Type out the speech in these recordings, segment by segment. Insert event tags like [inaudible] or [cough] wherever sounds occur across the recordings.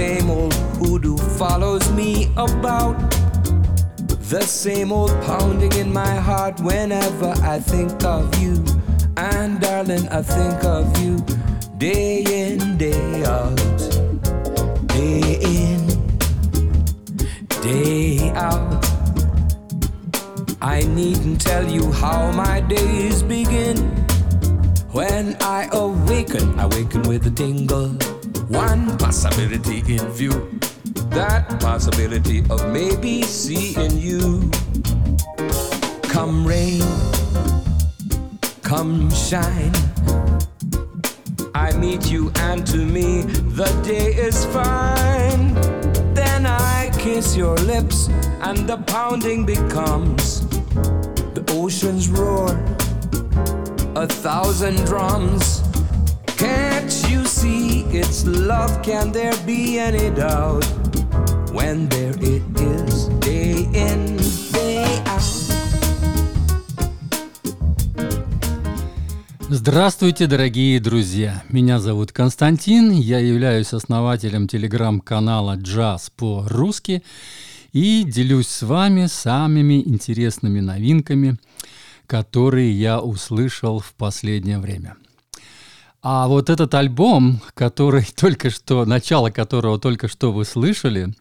Same old hoodoo follows me about. The same old pounding in my heart whenever I think of you. And darling, I think of you day in, day out. Day in, day out. I needn't tell you how my days begin. When I awaken, I awaken with a tingle. One possibility in view. That possibility of maybe seeing you. Come rain, come shine. I meet you, and to me, the day is fine. Then I kiss your lips, and the pounding becomes the ocean's roar, a thousand drums. Can't you see it's love? Can there be any doubt when there it is day in, day out? Здравствуйте, дорогие друзья! Меня зовут Константин, я являюсь основателем телеграм-канала «Джаз по-русски» и делюсь с вами самыми интересными новинками, которые я услышал в последнее время. А вот этот альбом, который [laughs] только что, начало которого только что вы слышали,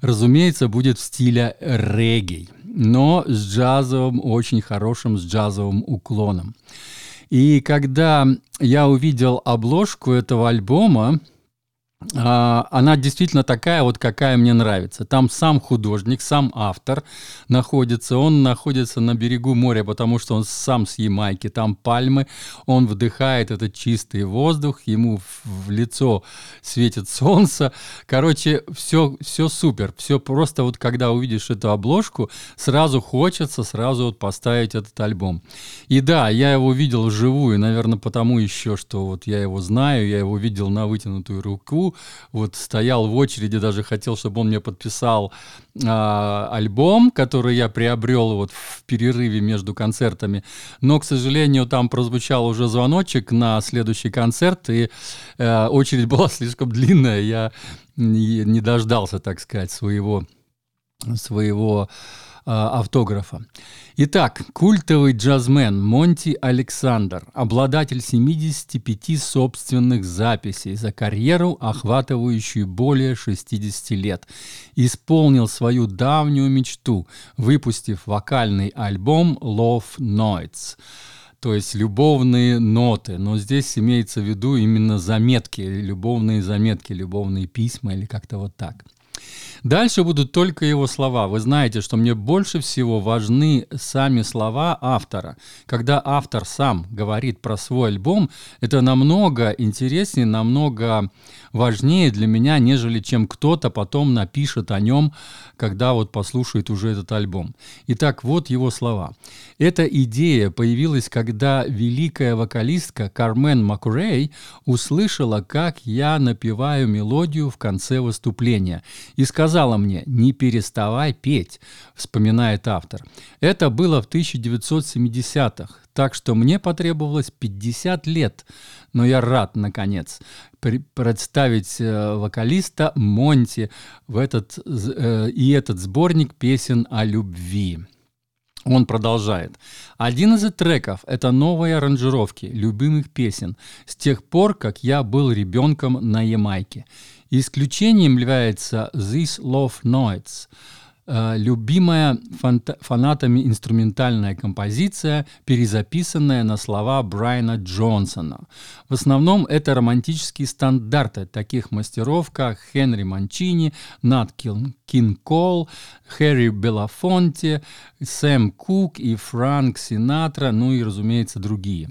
разумеется, будет в стиле регги, но с джазовым, очень хорошим, с джазовым уклоном. И когда я увидел обложку этого альбома, она действительно такая вот, какая мне нравится. Там сам художник, сам автор находится. Он находится на берегу моря, потому что он сам с Ямайки. Там пальмы, он вдыхает этот чистый воздух, ему в лицо светит [laughs] солнце. Короче, все, все супер. Все просто вот, когда увидишь эту обложку, сразу хочется сразу вот поставить этот альбом. И да, я его видел вживую, наверное, потому еще, что вот я его знаю, я его видел на вытянутую руку, вот стоял в очереди, даже хотел, чтобы он мне подписал э, альбом, который я приобрел вот в перерыве между концертами. Но, к сожалению, там прозвучал уже звоночек на следующий концерт, и э, очередь [laughs] была слишком длинная, я не, не дождался, так сказать, своего своего а, автографа. Итак, культовый джазмен Монти Александр, обладатель 75 собственных записей за карьеру, охватывающую более 60 лет, исполнил свою давнюю мечту, выпустив вокальный альбом Love Notes то есть любовные ноты, но здесь имеется в виду именно заметки, любовные заметки, любовные письма или как-то вот так. Дальше будут только его слова. Вы знаете, что мне больше всего важны сами слова автора. Когда автор сам говорит про свой альбом, это намного интереснее, намного важнее для меня, нежели чем кто-то потом напишет о нем, когда вот послушает уже этот альбом. Итак, вот его слова. Эта идея появилась, когда великая вокалистка Кармен Макрей услышала, как я напеваю мелодию в конце выступления и сказала мне «не переставай петь», вспоминает автор. Это было в 1970-х, так что мне потребовалось 50 лет, но я рад, наконец, представить э, вокалиста Монти в этот, э, и этот сборник песен о любви. Он продолжает. Один из треков – это новые аранжировки любимых песен с тех пор, как я был ребенком на Ямайке. Исключением является «This Love Notes», э, любимая фанатами инструментальная композиция, перезаписанная на слова Брайана Джонсона. В основном это романтические стандарты таких мастеров, как Хенри Манчини, Нат Кин Кол, Хэри Белафонте, Сэм Кук и Франк Синатра, ну и, разумеется, другие.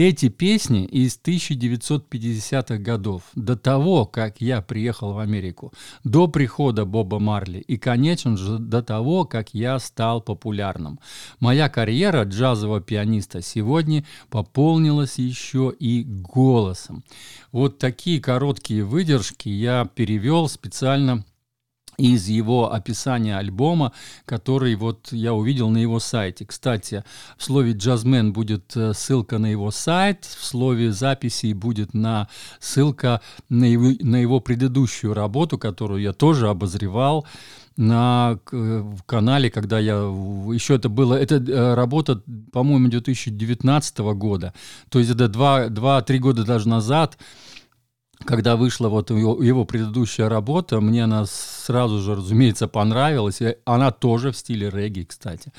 Эти песни из 1950-х годов, до того, как я приехал в Америку, до прихода Боба Марли и, конечно же, до того, как я стал популярным. Моя карьера джазового пианиста сегодня пополнилась еще и голосом. Вот такие короткие выдержки я перевел специально из его описания альбома, который вот я увидел на его сайте. Кстати, в слове «джазмен» будет э, ссылка на его сайт, в слове записи будет на ссылка на его, на его предыдущую работу, которую я тоже обозревал на канале, когда я еще это было, это э, работа, по-моему, 2019 года, то есть это 2-3 года даже назад, когда вышла вот его, его предыдущая работа, мне она сразу же, разумеется, понравилась. И она тоже в стиле регги, кстати.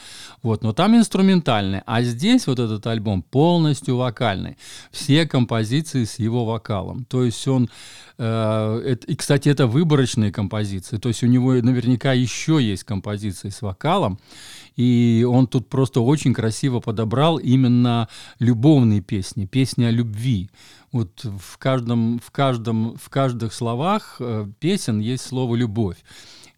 Вот, но там инструментальная. А здесь вот этот альбом полностью вокальный. Все композиции с его вокалом. То есть он... Э, это, и, кстати, это выборочные композиции. То есть у него наверняка еще есть композиции с вокалом. И он тут просто очень красиво подобрал именно любовные песни, песни о любви. Вот в каждом, в каждом, в каждых словах э, песен есть слово «любовь».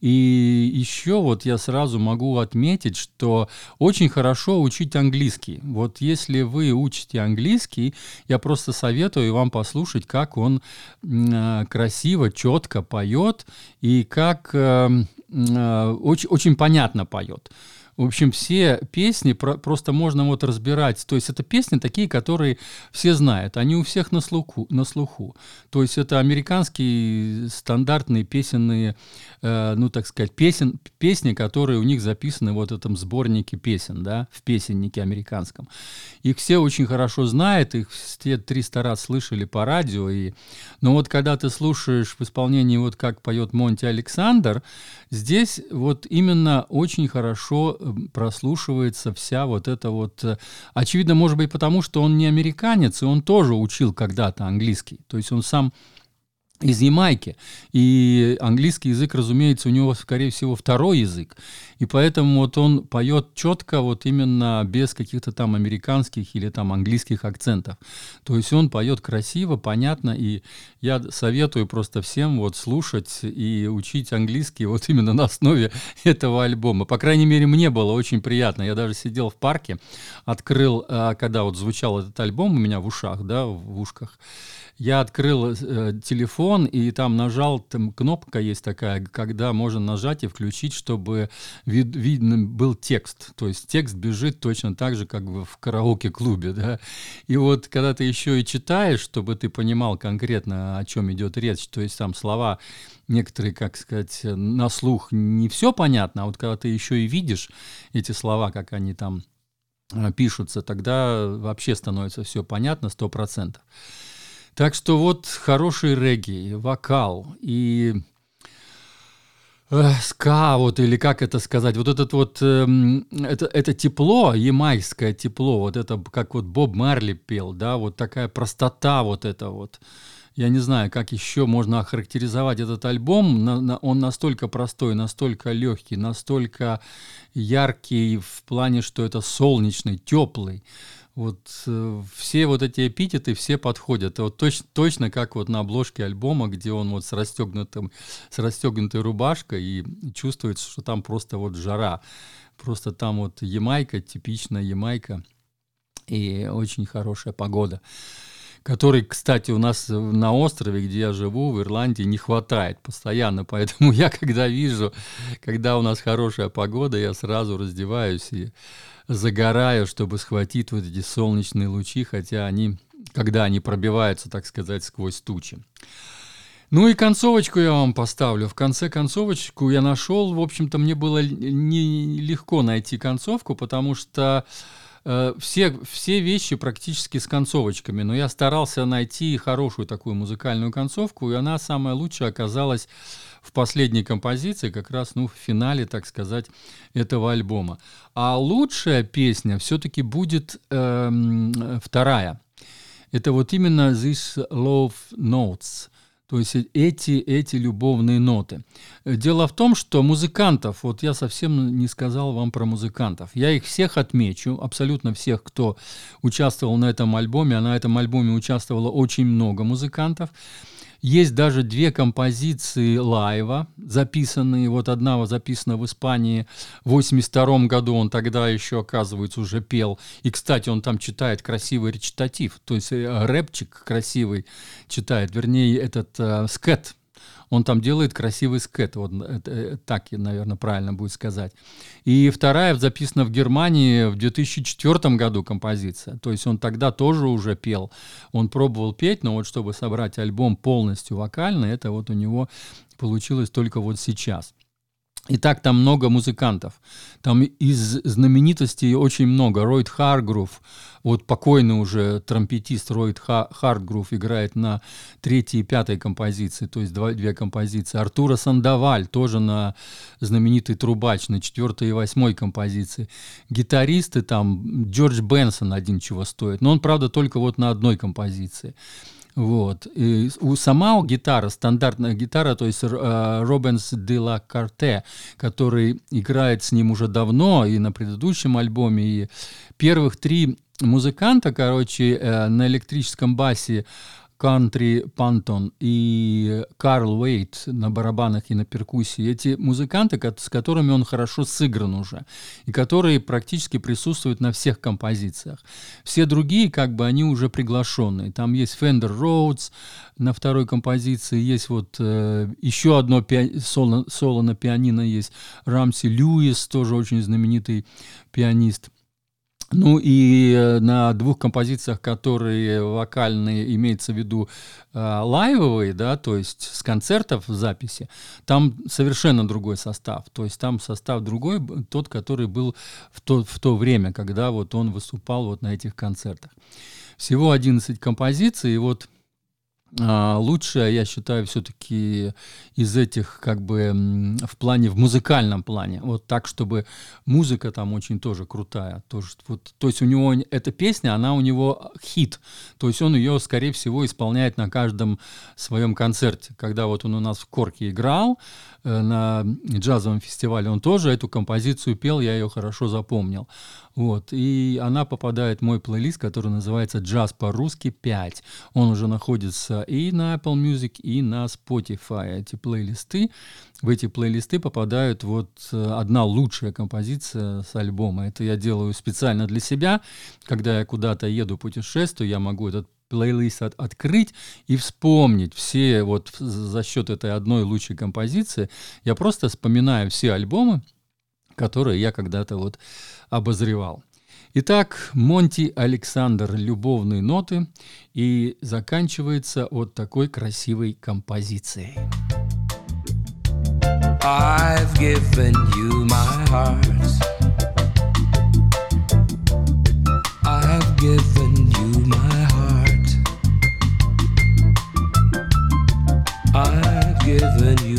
И еще вот я сразу могу отметить, что очень хорошо учить английский. Вот если вы учите английский, я просто советую вам послушать, как он э, красиво, четко поет и как э, очень, очень понятно поет. В общем, все песни про просто можно вот разбирать. То есть это песни такие, которые все знают. Они у всех на слуху. На слуху. То есть это американские стандартные песенные, э, ну так сказать, песен, песни, которые у них записаны вот в этом сборнике песен, да, в песеннике американском. Их все очень хорошо знают, их все 300 раз слышали по радио. И... Но вот когда ты слушаешь в исполнении вот как поет Монти Александр, здесь вот именно очень хорошо прослушивается вся вот эта вот... Э, очевидно, может быть, потому что он не американец, и он тоже учил когда-то английский. То есть он сам из Ямайки. И английский язык, разумеется, у него, скорее всего, второй язык. И поэтому вот он поет четко, вот именно без каких-то там американских или там английских акцентов. То есть он поет красиво, понятно, и я советую просто всем вот слушать и учить английский вот именно на основе [laughs] этого альбома. По крайней мере, мне было очень приятно. Я даже сидел в парке, открыл, а, когда вот звучал этот альбом у меня в ушах, да, в ушках, я открыл э, телефон и там нажал, там кнопка есть такая, когда можно нажать и включить, чтобы вид, видно был текст. То есть текст бежит точно так же, как в караоке-клубе. Да? И вот когда ты еще и читаешь, чтобы ты понимал конкретно, о чем идет речь, то есть там слова некоторые, как сказать, на слух не все понятно, а вот когда ты еще и видишь эти слова, как они там э, пишутся, тогда вообще становится все понятно сто процентов. Так что вот хороший регги, вокал и э, ска, вот или как это сказать, вот этот вот, э, это, это тепло, ямайское тепло, вот это как вот Боб Марли пел, да, вот такая простота вот это вот. Я не знаю, как еще можно охарактеризовать этот альбом. На, на, он настолько простой, настолько легкий, настолько яркий в плане, что это солнечный, теплый. Вот э, все вот эти эпитеты, все подходят. Вот точ, точно как вот на обложке альбома, где он вот с расстегнутым, с расстегнутой рубашкой и чувствуется, что там просто вот жара. Просто там вот Ямайка, типичная Ямайка и очень хорошая погода который, кстати, у нас на острове, где я живу, в Ирландии, не хватает постоянно. Поэтому я, когда вижу, когда у нас хорошая погода, я сразу раздеваюсь и загораю, чтобы схватить вот эти солнечные лучи, хотя они, когда они пробиваются, так сказать, сквозь тучи. Ну и концовочку я вам поставлю. В конце концовочку я нашел, в общем-то, мне было нелегко найти концовку, потому что э, все, все вещи практически с концовочками, но я старался найти хорошую такую музыкальную концовку, и она самая лучшая оказалась в последней композиции, как раз ну, в финале, так сказать, этого альбома. А лучшая песня все-таки будет э, вторая. Это вот именно This Love Notes. То есть эти, эти любовные ноты. Дело в том, что музыкантов, вот я совсем не сказал вам про музыкантов. Я их всех отмечу, абсолютно всех, кто участвовал на этом альбоме. А на этом альбоме участвовало очень много музыкантов. Есть даже две композиции лайва, записанные. Вот одна записана в Испании в 82 году. Он тогда еще, оказывается, уже пел. И, кстати, он там читает красивый речитатив. То есть э, рэпчик красивый читает. Вернее, этот э, скет Он там делает красивый скет, вот это, так, наверное, правильно будет сказать. И вторая записана в Германии в 2004 году композиция. То есть он тогда тоже уже пел. Он пробовал петь, но вот чтобы собрать альбом полностью вокально, это вот у него получилось только вот сейчас. Итак, там много музыкантов. Там из знаменитостей очень много. Ройд Харгрув, вот покойный уже тромпетист Ройд Харгрув играет на третьей и пятой композиции, то есть два, две композиции. Артура Сандаваль тоже на знаменитый трубач на четвертой и восьмой композиции. Гитаристы там, Джордж Бенсон один чего стоит, но он, правда, только вот на одной композиции. Вот. И у сама гитара, стандартная гитара, то есть э, Робенс де ла Карте, который играет с ним уже давно и на предыдущем альбоме, и первых три музыканта, короче, э, на электрическом басе Кантри Пантон и Карл Уэйт на барабанах и на перкуссии. Эти музыканты, с которыми он хорошо сыгран уже, и которые практически присутствуют на всех композициях. Все другие, как бы, они уже приглашенные. Там есть Fender Rhodes на второй композиции, есть вот э, еще одно пи- соло, соло на пианино есть, Рамси Льюис, тоже очень знаменитый пианист – ну и э, на двух композициях, которые вокальные, имеется в виду э, лайвовые, да, то есть с концертов в записи, там совершенно другой состав. То есть там состав другой, тот, который был в то, в то время, когда вот он выступал вот на этих концертах. Всего 11 композиций, и вот лучшее, я считаю, все-таки из этих, как бы, в плане, в музыкальном плане. Вот так, чтобы музыка там очень тоже крутая. Тоже, вот, то есть у него эта песня, она у него хит. То есть он ее, скорее всего, исполняет на каждом своем концерте. Когда вот он у нас в Корке играл, на джазовом фестивале, он тоже эту композицию пел, я ее хорошо запомнил. Вот. И она попадает в мой плейлист, который называется «Джаз по-русски 5». Он уже находится и на Apple Music, и на Spotify. Эти плейлисты, в эти плейлисты попадают вот э, одна лучшая композиция с альбома. Это я делаю специально для себя. Когда я куда-то еду путешествую, я могу этот плейлист от, открыть и вспомнить все вот за счет этой одной лучшей композиции. Я просто вспоминаю все альбомы, которые я когда-то вот обозревал. Итак, Монти Александр «Любовные ноты» и заканчивается вот такой красивой композицией. I've given you my heart I've given given you.